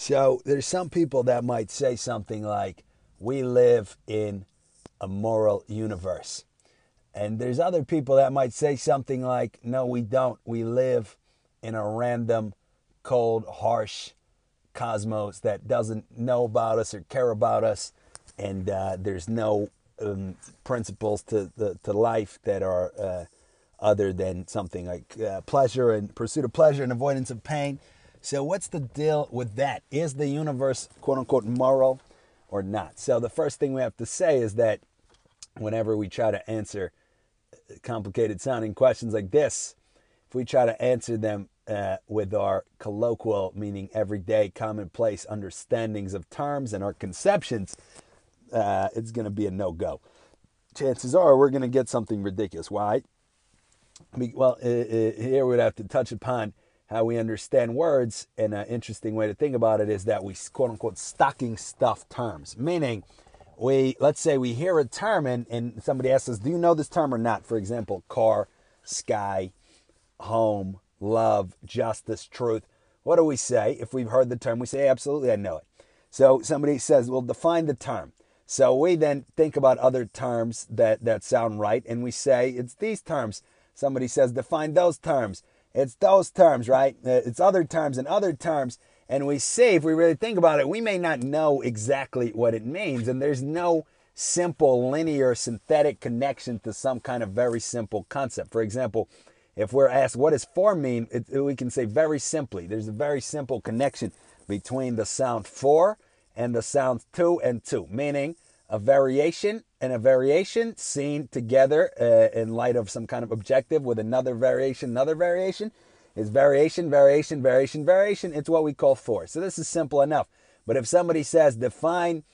So there's some people that might say something like, we live in a moral universe. And there's other people that might say something like, no, we don't. We live in a random, cold, harsh cosmos that doesn't know about us or care about us. And uh, there's no um, principles to, to life that are uh, other than something like uh, pleasure and pursuit of pleasure and avoidance of pain. So, what's the deal with that? Is the universe, quote unquote, moral or not? So, the first thing we have to say is that whenever we try to answer complicated sounding questions like this, if we try to answer them uh, with our colloquial, meaning everyday, commonplace understandings of terms and our conceptions, uh, it's going to be a no go. Chances are we're going to get something ridiculous. Why? Well, uh, here we'd have to touch upon how we understand words. And an interesting way to think about it is that we quote unquote stocking stuff terms, meaning we, let's say we hear a term and, and somebody asks us, do you know this term or not? For example, car, sky, home, love, justice, truth. What do we say? If we've heard the term, we say, absolutely, I know it. So somebody says, well, define the term. So we then think about other terms that, that sound right and we say, it's these terms. Somebody says, define those terms. It's those terms, right? Uh, it's other terms and other terms. And we see, if we really think about it, we may not know exactly what it means. And there's no simple, linear, synthetic connection to some kind of very simple concept. For example, if we're asked, what does for mean? It, we can say very simply, there's a very simple connection between the sound for and the sounds to and to, meaning a variation and a variation seen together uh, in light of some kind of objective with another variation, another variation is variation, variation, variation, variation. It's what we call force. So this is simple enough. But if somebody says define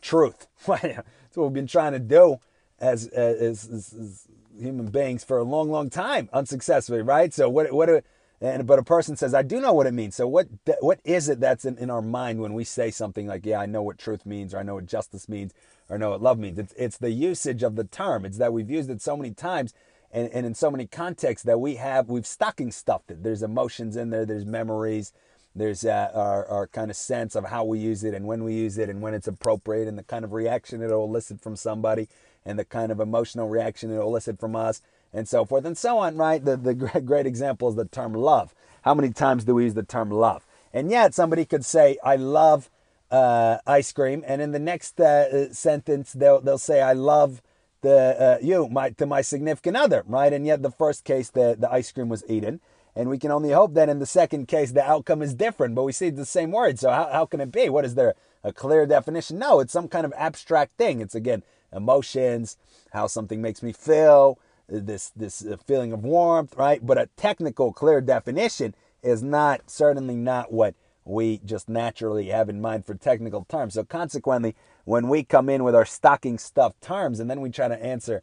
truth, that's what we've been trying to do as, as, as, as human beings for a long, long time, unsuccessfully, right? So what what and but a person says, I do know what it means. So what what is it that's in, in our mind when we say something like, yeah, I know what truth means, or I know what justice means, or I know what love means? It's it's the usage of the term. It's that we've used it so many times and, and in so many contexts that we have we've stocking stuffed it. There's emotions in there, there's memories, there's uh, our, our kind of sense of how we use it and when we use it and when it's appropriate and the kind of reaction it'll elicit from somebody and the kind of emotional reaction it'll elicit from us and so forth and so on, right? The, the great example is the term love. How many times do we use the term love? And yet somebody could say, I love uh, ice cream. And in the next uh, sentence, they'll, they'll say, I love the, uh, you, my, to my significant other, right? And yet the first case, the, the ice cream was eaten. And we can only hope that in the second case, the outcome is different, but we see the same word. So how, how can it be? What is there? A clear definition? No, it's some kind of abstract thing. It's again, emotions, how something makes me feel, this this uh, feeling of warmth, right? But a technical, clear definition is not certainly not what we just naturally have in mind for technical terms. So consequently, when we come in with our stocking stuffed terms and then we try to answer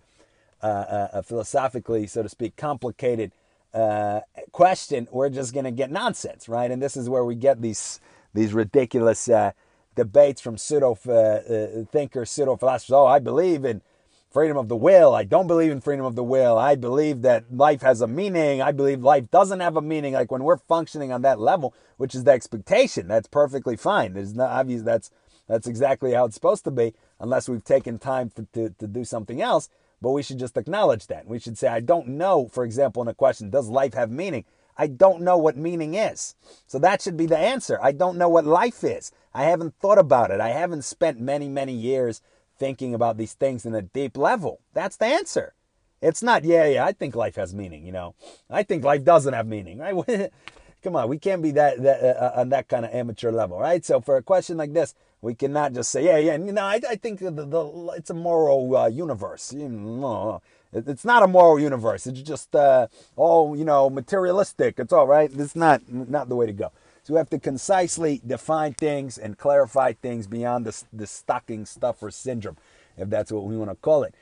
uh, a, a, philosophically, so to speak, complicated uh, question, we're just going to get nonsense, right? And this is where we get these these ridiculous uh, debates from pseudo uh, uh, thinkers, pseudo philosophers. Oh, I believe in freedom of the will. I don't believe in freedom of the will. I believe that life has a meaning. I believe life doesn't have a meaning. Like when we're functioning on that level, which is the expectation, that's perfectly fine. There's not obvious that's that's exactly how it's supposed to be, unless we've taken time to, to do something else. But we should just acknowledge that. We should say, I don't know, for example, in a question, does life have meaning? I don't know what meaning is. So that should be the answer. I don't know what life is. I haven't thought about it. I haven't spent many, many years thinking about these things in a deep level. That's the answer. It's not, yeah, yeah, I think life has meaning, you know. I think life doesn't have meaning, right? Come on, we can't be that, that uh, uh, on that kind of amateur level, right? So for a question like this, we cannot just say, yeah, yeah, you know, I, I think the, the, it's a moral uh, universe. You know, it's not a moral universe. It's just uh, all, you know, materialistic. It's all right. It's not not the way to go. So we have to concisely define things and clarify things beyond the, the stocking stuffer syndrome, if that's what we want to call it.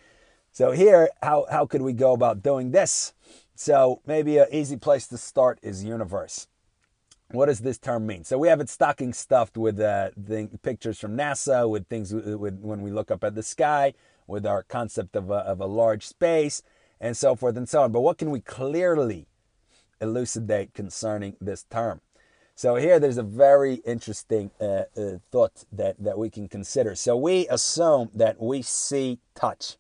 So here, how, how could we go about doing this? So maybe an easy place to start is universe. What does this term mean? So we have it stocking stuffed with uh, the pictures from NASA, with things with, when we look up at the sky, with our concept of a, of a large space, and so forth and so on. But what can we clearly elucidate concerning this term? So here, there's a very interesting uh, uh, thought that that we can consider. So we assume that we see touch.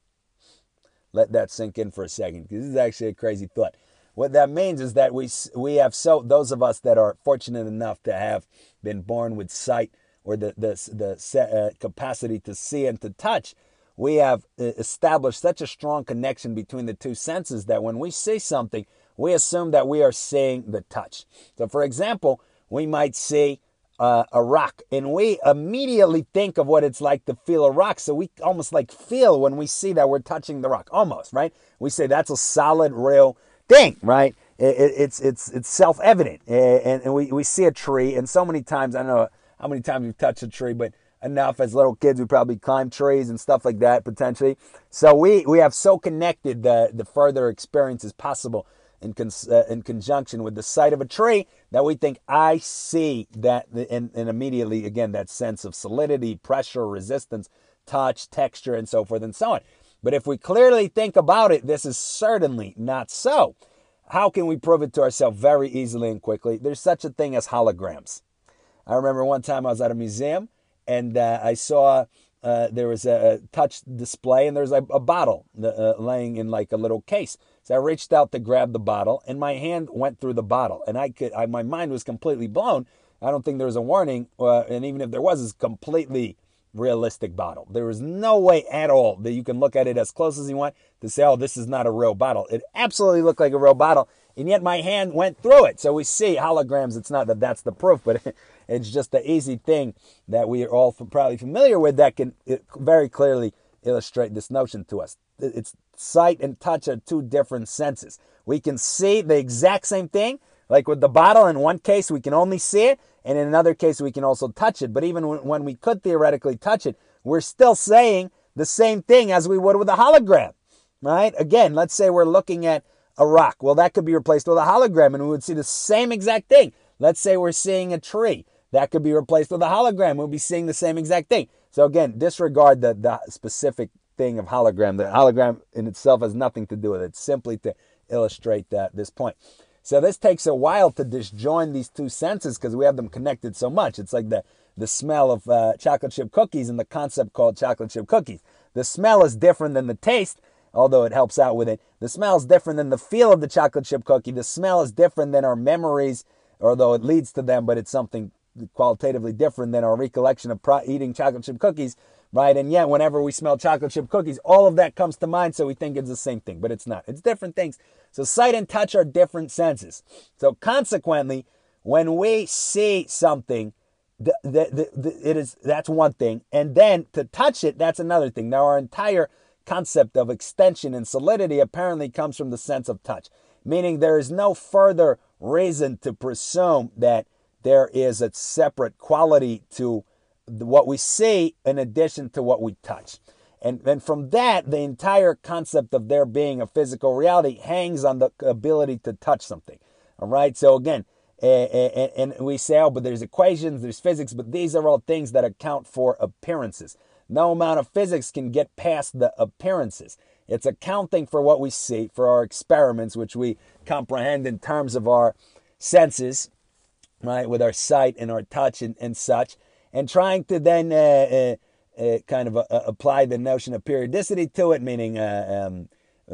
Let that sink in for a second, because this is actually a crazy thought. What that means is that we we have so those of us that are fortunate enough to have been born with sight or the the the uh, capacity to see and to touch, we have uh, established such a strong connection between the two senses that when we see something, we assume that we are seeing the touch. So, for example, we might see uh, a rock and we immediately think of what it's like to feel a rock. So we almost like feel when we see that we're touching the rock, almost, right? We say that's a solid, real thing, right? It, it, it's it's it's self evident, and, and we, we see a tree, and so many times I don't know how many times you've touched a tree, but enough as little kids we probably climb trees and stuff like that potentially. So we we have so connected the the further experiences possible in, con- uh, in conjunction with the sight of a tree that we think I see that and, and immediately again that sense of solidity, pressure, resistance, touch, texture, and so forth and so on. But if we clearly think about it, this is certainly not so. How can we prove it to ourselves very easily and quickly? There's such a thing as holograms. I remember one time I was at a museum and uh, I saw uh, there was a, touch display and there's a, a bottle uh, laying in like a little case. So I reached out to grab the bottle and my hand went through the bottle and I could, I, my mind was completely blown. I don't think there was a warning, uh, and even if there was, it's completely realistic bottle. There is no way at all that you can look at it as close as you want to say, oh, this is not a real bottle. It absolutely looked like a real bottle, and yet my hand went through it. So we see holograms. It's not that that's the proof, but it's just the easy thing that we are all probably familiar with that can very clearly illustrate this notion to us. It's sight and touch are two different senses. We can see the exact same thing, like with the bottle. In one case, we can only see it, and in another case, we can also touch it. But even when we could theoretically touch it, we're still saying the same thing as we would with a hologram, right? Again, let's say we're looking at a rock. Well, that could be replaced with a hologram, and we would see the same exact thing. Let's say we're seeing a tree. That could be replaced with a hologram. We'll be seeing the same exact thing. So again, disregard the, the specific thing of hologram. The hologram in itself has nothing to do with it. It's simply to illustrate that this point. So this takes a while to disjoin these two senses because we have them connected so much. It's like the, the smell of uh, chocolate chip cookies and the concept called chocolate chip cookies. The smell is different than the taste, although it helps out with it. The smell is different than the feel of the chocolate chip cookie. The smell is different than our memories, although it leads to them, but it's something qualitatively different than our recollection of pro- eating chocolate chip cookies, right? And yet, whenever we smell chocolate chip cookies, all of that comes to mind, so we think it's the same thing, but it's not. It's different things. So, sight and touch are different senses. So, consequently, when we see something, the, the, the, it is that's one thing, and then to touch it, that's another thing. Now, our entire concept of extension and solidity apparently comes from the sense of touch, meaning there is no further reason to presume that there is a separate quality to what we see in addition to what we touch. And, and from that, the entire concept of there being a physical reality hangs on the ability to touch something. All right. So again, and, we say, oh, but there's equations, there's physics, but these are all things that account for appearances. No amount of physics can get past the appearances. It's accounting for what we see, for our experiments, which we comprehend in terms of our senses, right, with our sight and our touch and, and such, and trying to then uh, uh, uh, kind of uh, apply the notion of periodicity to it, meaning uh, um,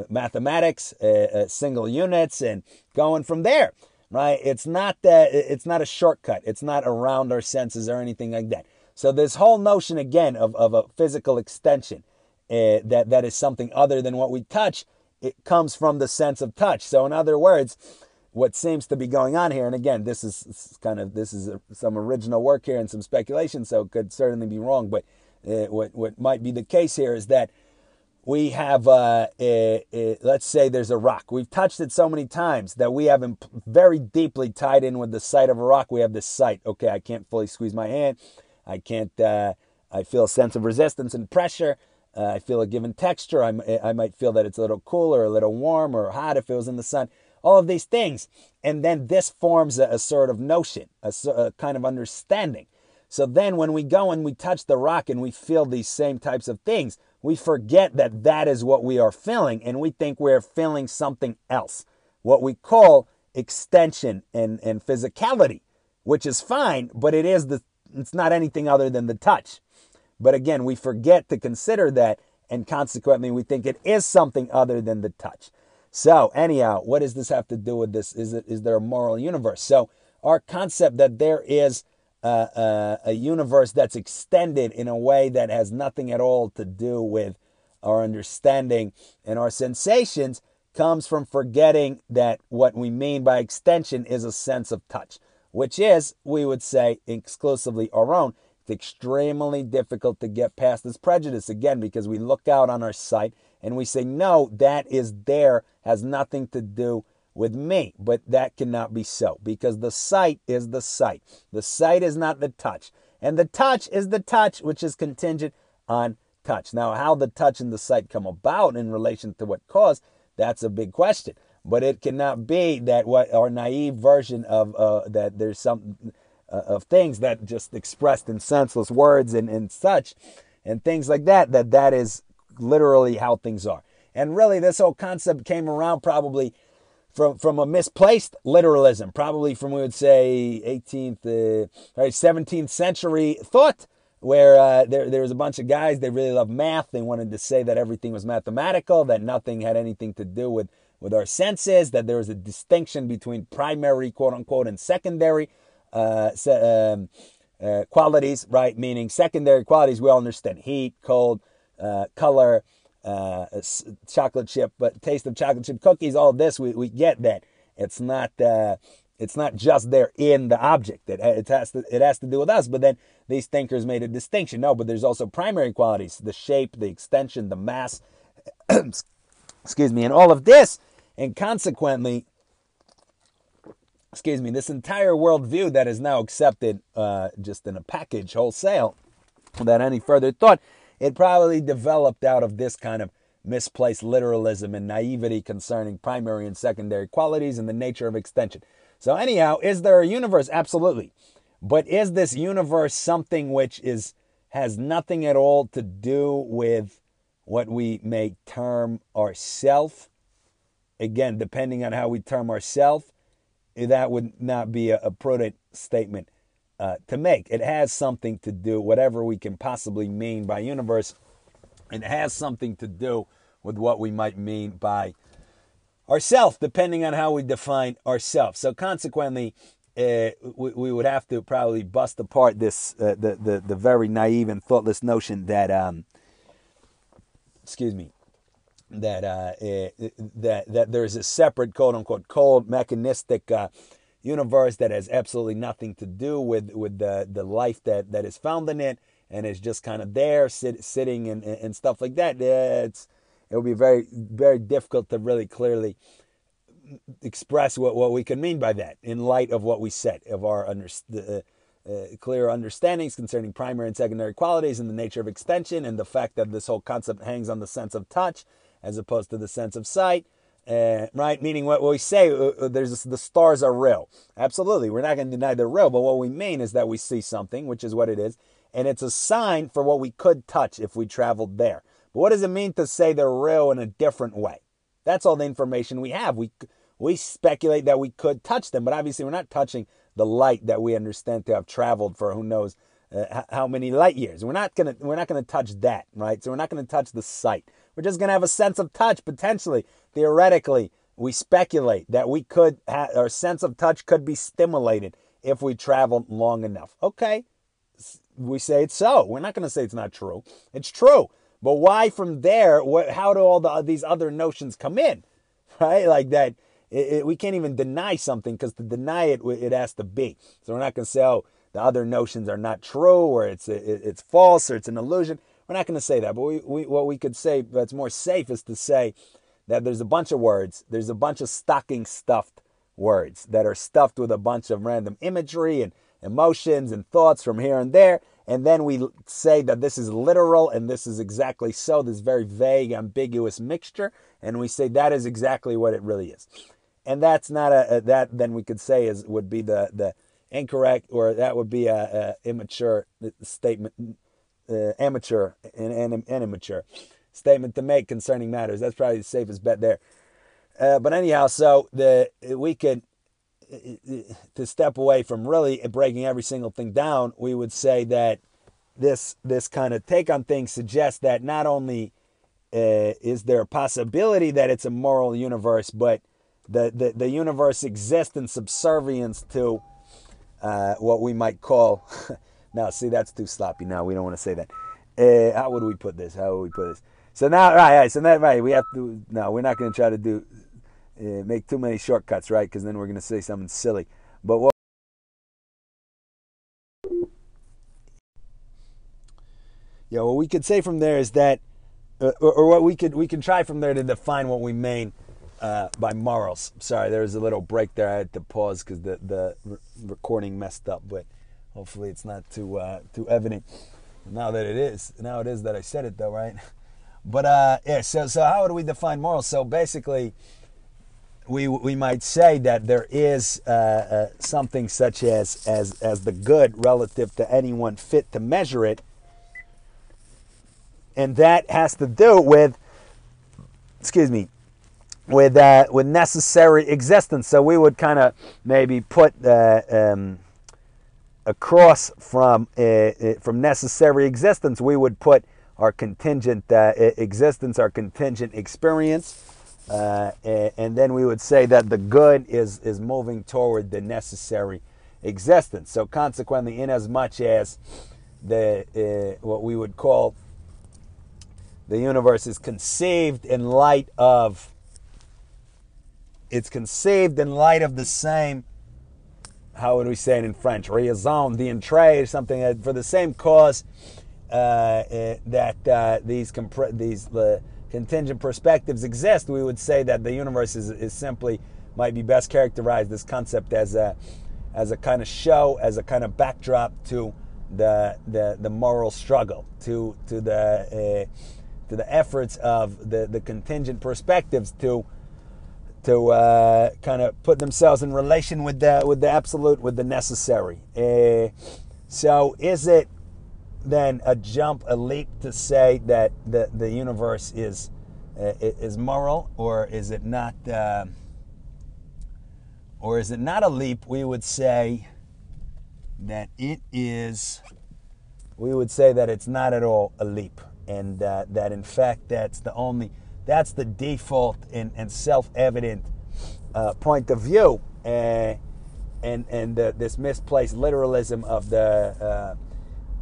mathematics, uh, single units, and going from there. Right? It's not that. It's not a shortcut. It's not around our senses or anything like that. So this whole notion again of, of a physical extension that that is something other than what we touch, it comes from the sense of touch. So in other words, what seems to be going on here, and again, this is kind of this is a, some original work here and some speculation, so it could certainly be wrong. But uh, what what might be the case here is that we have, uh, let's say, there's a rock. We've touched it so many times that we have imp- very deeply tied in with the sight of a rock. We have this sight. Okay, I can't fully squeeze my hand. I can't. Uh, I feel a sense of resistance and pressure. Uh, I feel a given texture. I'm, I might feel that it's a little cool or a little warm or hot if it was in the sun all of these things. And then this forms a, a sort of notion, a, a kind of understanding. So then when we go and we touch the rock and we feel these same types of things, we forget that that is what we are feeling and we think we're feeling something else, what we call extension and, and physicality. which is fine, but it is the it's not anything other than the touch. But again, we forget to consider that, and consequently, we think it is something other than the touch. So, anyhow, what does this have to do with this? Is it is there a moral universe? So, our concept that there is a, universe that's extended in a way that has nothing at all to do with our understanding and our sensations comes from forgetting that what we mean by extension is a sense of touch, which is, we would say, exclusively our own. It's extremely difficult to get past this prejudice again because we look out on our sight and we say, no, that is there, has nothing to do with me. But that cannot be so because the sight is the sight. The sight is not the touch. And the touch is the touch, which is contingent on touch. Now, how the touch and the sight come about in relation to what cause, that's a big question. But it cannot be that what our naive version of uh, that there's some uh, of things that just expressed in senseless words and, and such and things like that that that is literally how things are. And really this whole concept came around probably from from a misplaced literalism probably from we would say 18th uh, right 17th century thought where uh, there, there was a bunch of guys they really loved math they wanted to say that everything was mathematical that nothing had anything to do with with our senses that there was a distinction between primary quote unquote and secondary uh, um, uh, qualities, right? Meaning secondary qualities, we all understand heat, cold, uh, color, uh, chocolate chip, but taste of chocolate chip cookies, all this, we, we get that. It's not, uh, it's not just there in the object. It, it, has to, it has to do with us. But then these thinkers made a distinction. No, but there's also primary qualities, the shape, the extension, the mass, excuse me, and all of this. And consequently, excuse me, this entire worldview that is now accepted uh, just in a package wholesale without any further thought, it probably developed out of this kind of misplaced literalism and naivety concerning primary and secondary qualities and the nature of extension. So, anyhow, is there a universe? Absolutely. But is this universe something which is has nothing at all to do with what we may term ourself? Again, depending on how we term ourself, that would not be a, a prudent statement uh, to make. It has something to do, whatever we can possibly mean by universe, it has something to do with what we might mean by ourself, depending on how we define ourself. So consequently, uh, we, we, would have to probably bust apart this uh, the, the the very naive and thoughtless notion that um, excuse me that uh, eh, that that there's a separate quote unquote cold mechanistic uh, universe that has absolutely nothing to do with with the the life that that is found in it and is just kind of there sit, sitting and and stuff like that. It's it would be very very difficult to really clearly express what, what we can mean by that in light of what we said of our under, uh, uh, clear understandings concerning primary and secondary qualities and the nature of extension and the fact that this whole concept hangs on the sense of touch as opposed to the sense of sight. Uh, right? Meaning what we say, uh, uh there's the stars are real. Absolutely, we're not going to deny they're real, but what we mean is that we see something, which is what it is, and it's a sign for what we could touch if we traveled there. But what does it mean to say they're real in a different way? That's all the information we have. We we speculate that we could touch them, but obviously we're not touching the light that we understand to have traveled for who knows uh, how many light years. We're not gonna we're not gonna touch that, right? So we're not gonna touch the sight. We're just going to have a sense of touch potentially. Theoretically, we speculate that we could our sense of touch could be stimulated if we traveled long enough. Okay, we say it's so. We're not going to say it's not true. It's true. But why from there? What, how do all the, these other notions come in? Right? Like that. It, it, we can't even deny something because to deny it, it has to be. So we're not going to say, oh, the other notions are not true or it's, it, it's false or it's an illusion. We're not going to say that, but we, we, what we could say that's more safe is to say that there's a bunch of words, there's a bunch of stocking stuffed words that are stuffed with a bunch of random imagery and emotions and thoughts from here and there. And then we say that this is literal and this is exactly so, this very vague, ambiguous mixture. And we say that is exactly what it really is. And that's not a, a that then we could say is would be the, the incorrect or that would be a, a immature uh, statement uh, amateur and, and, and immature statement to make concerning matters. That's probably the safest bet there. Uh, but anyhow, so the we could to step away from really breaking every single thing down, we would say that this this kind of take on things suggests that not only uh, is there a possibility that it's a moral universe, but the, the, the universe exists in subservience to uh, what we might call. now, see, that's too sloppy. Now we don't want to say that. Uh, how would we put this? How would we put this? So now, right, right so that right, we have to. No, we're not going to try to do uh, make too many shortcuts, right? Because then we're going to say something silly. But what? Yeah, what we could say from there is that, uh, or, or, what we could we can try from there to define what we mean uh, by morals. Sorry, there was a little break there. I had to pause because the the re- recording messed up, but hopefully it's not too uh, too evident now that it is. Now it is that I said it though, right? But uh, yeah. So so how do we define morals? So basically we we might say that there is uh, uh, something such as as as the good relative to anyone fit to measure it, and that has to do with, excuse me, with uh, with necessary existence. So we would kind of maybe put uh, um, across from uh, uh, from necessary existence. We would put our contingent existence, our contingent experience uh, and then we would say that the good is, is moving toward the necessary existence. So consequently, in as much as the uh, what we would call the universe is conceived in light of it's conceived in light of the same how would we say it in French? Raison d'être something for the same cause uh, uh, that uh, these compre- these contingent perspectives exist, we would say that the universe is, is simply might be best characterized this concept as a as a kind of show, as a kind of backdrop to the the, the moral struggle, to to the uh, to the efforts of the, the contingent perspectives to to uh, kind of put themselves in relation with the with the absolute, with the necessary. Uh, so, is it then a jump, a leap to say that the, the universe is uh, is moral, or is it not? Uh, or is it not a leap? We would say that it is. We would say that it's not at all a leap, and uh, that in fact that's the only that's the default and, and self-evident uh, point of view, uh, and and this misplaced literalism of the uh,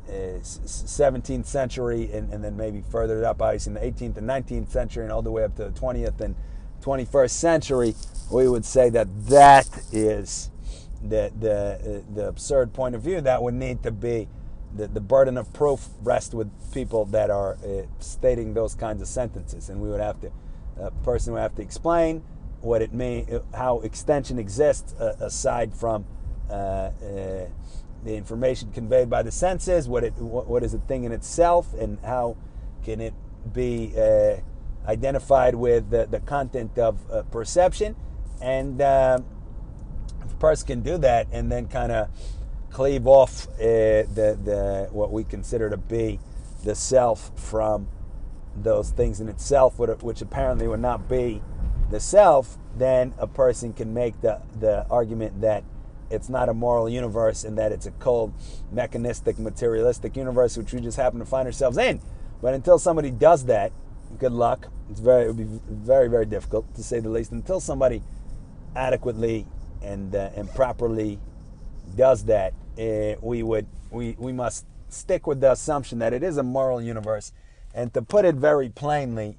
17th century and, and, then maybe further up, obviously in the 18th and 19th century and all the way up to the 20th and 21st century, we would say that that is the, the, uh, the absurd point of view that would need to be the, the burden of proof rests with people that are uh, stating those kinds of sentences. And we would have to, a person would have to explain what it means, how extension exists uh, aside from uh, uh, the information conveyed by the senses, what it what, what is a thing in itself, and how can it be uh, identified with the, the content of uh, perception. And if a person can do that and then kind of cleave off uh, the, the what we consider to be the self from those things in itself, which apparently would not be the self, then a person can make the, the argument that it's not a moral universe and that it's a cold, mechanistic, materialistic universe which we just happen to find ourselves in. But until somebody does that, good luck. It's very it would be very very difficult to say the least. Until somebody adequately and uh, and properly does that, uh, we would we we must stick with the assumption that it is a moral universe. And to put it very plainly,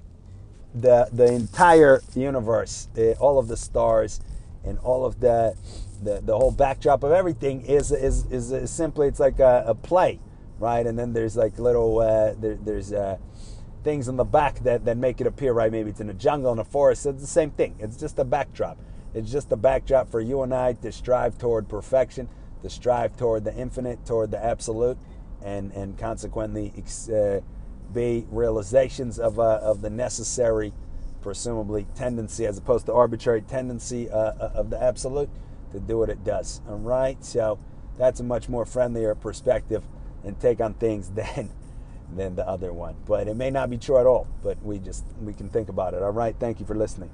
the the entire universe, uh, all of the stars, and all of the the, the whole backdrop of everything is is is, is simply it's like a, a, play, right? And then there's like little uh, there, there's uh, things in the back that, that make it appear right. Maybe it's in a jungle, in a forest. It's the same thing. It's just a backdrop. It's just a backdrop for you and I to strive toward perfection, to strive toward the infinite, toward the absolute, and and consequently uh, be realizations of uh, of the necessary, presumably tendency as opposed to arbitrary tendency uh, uh of the absolute to do what it does. All right, so that's a much more friendlier perspective and take on things than than the other one. But it may not be true at all. But we just we can think about it. All right. Thank you for listening.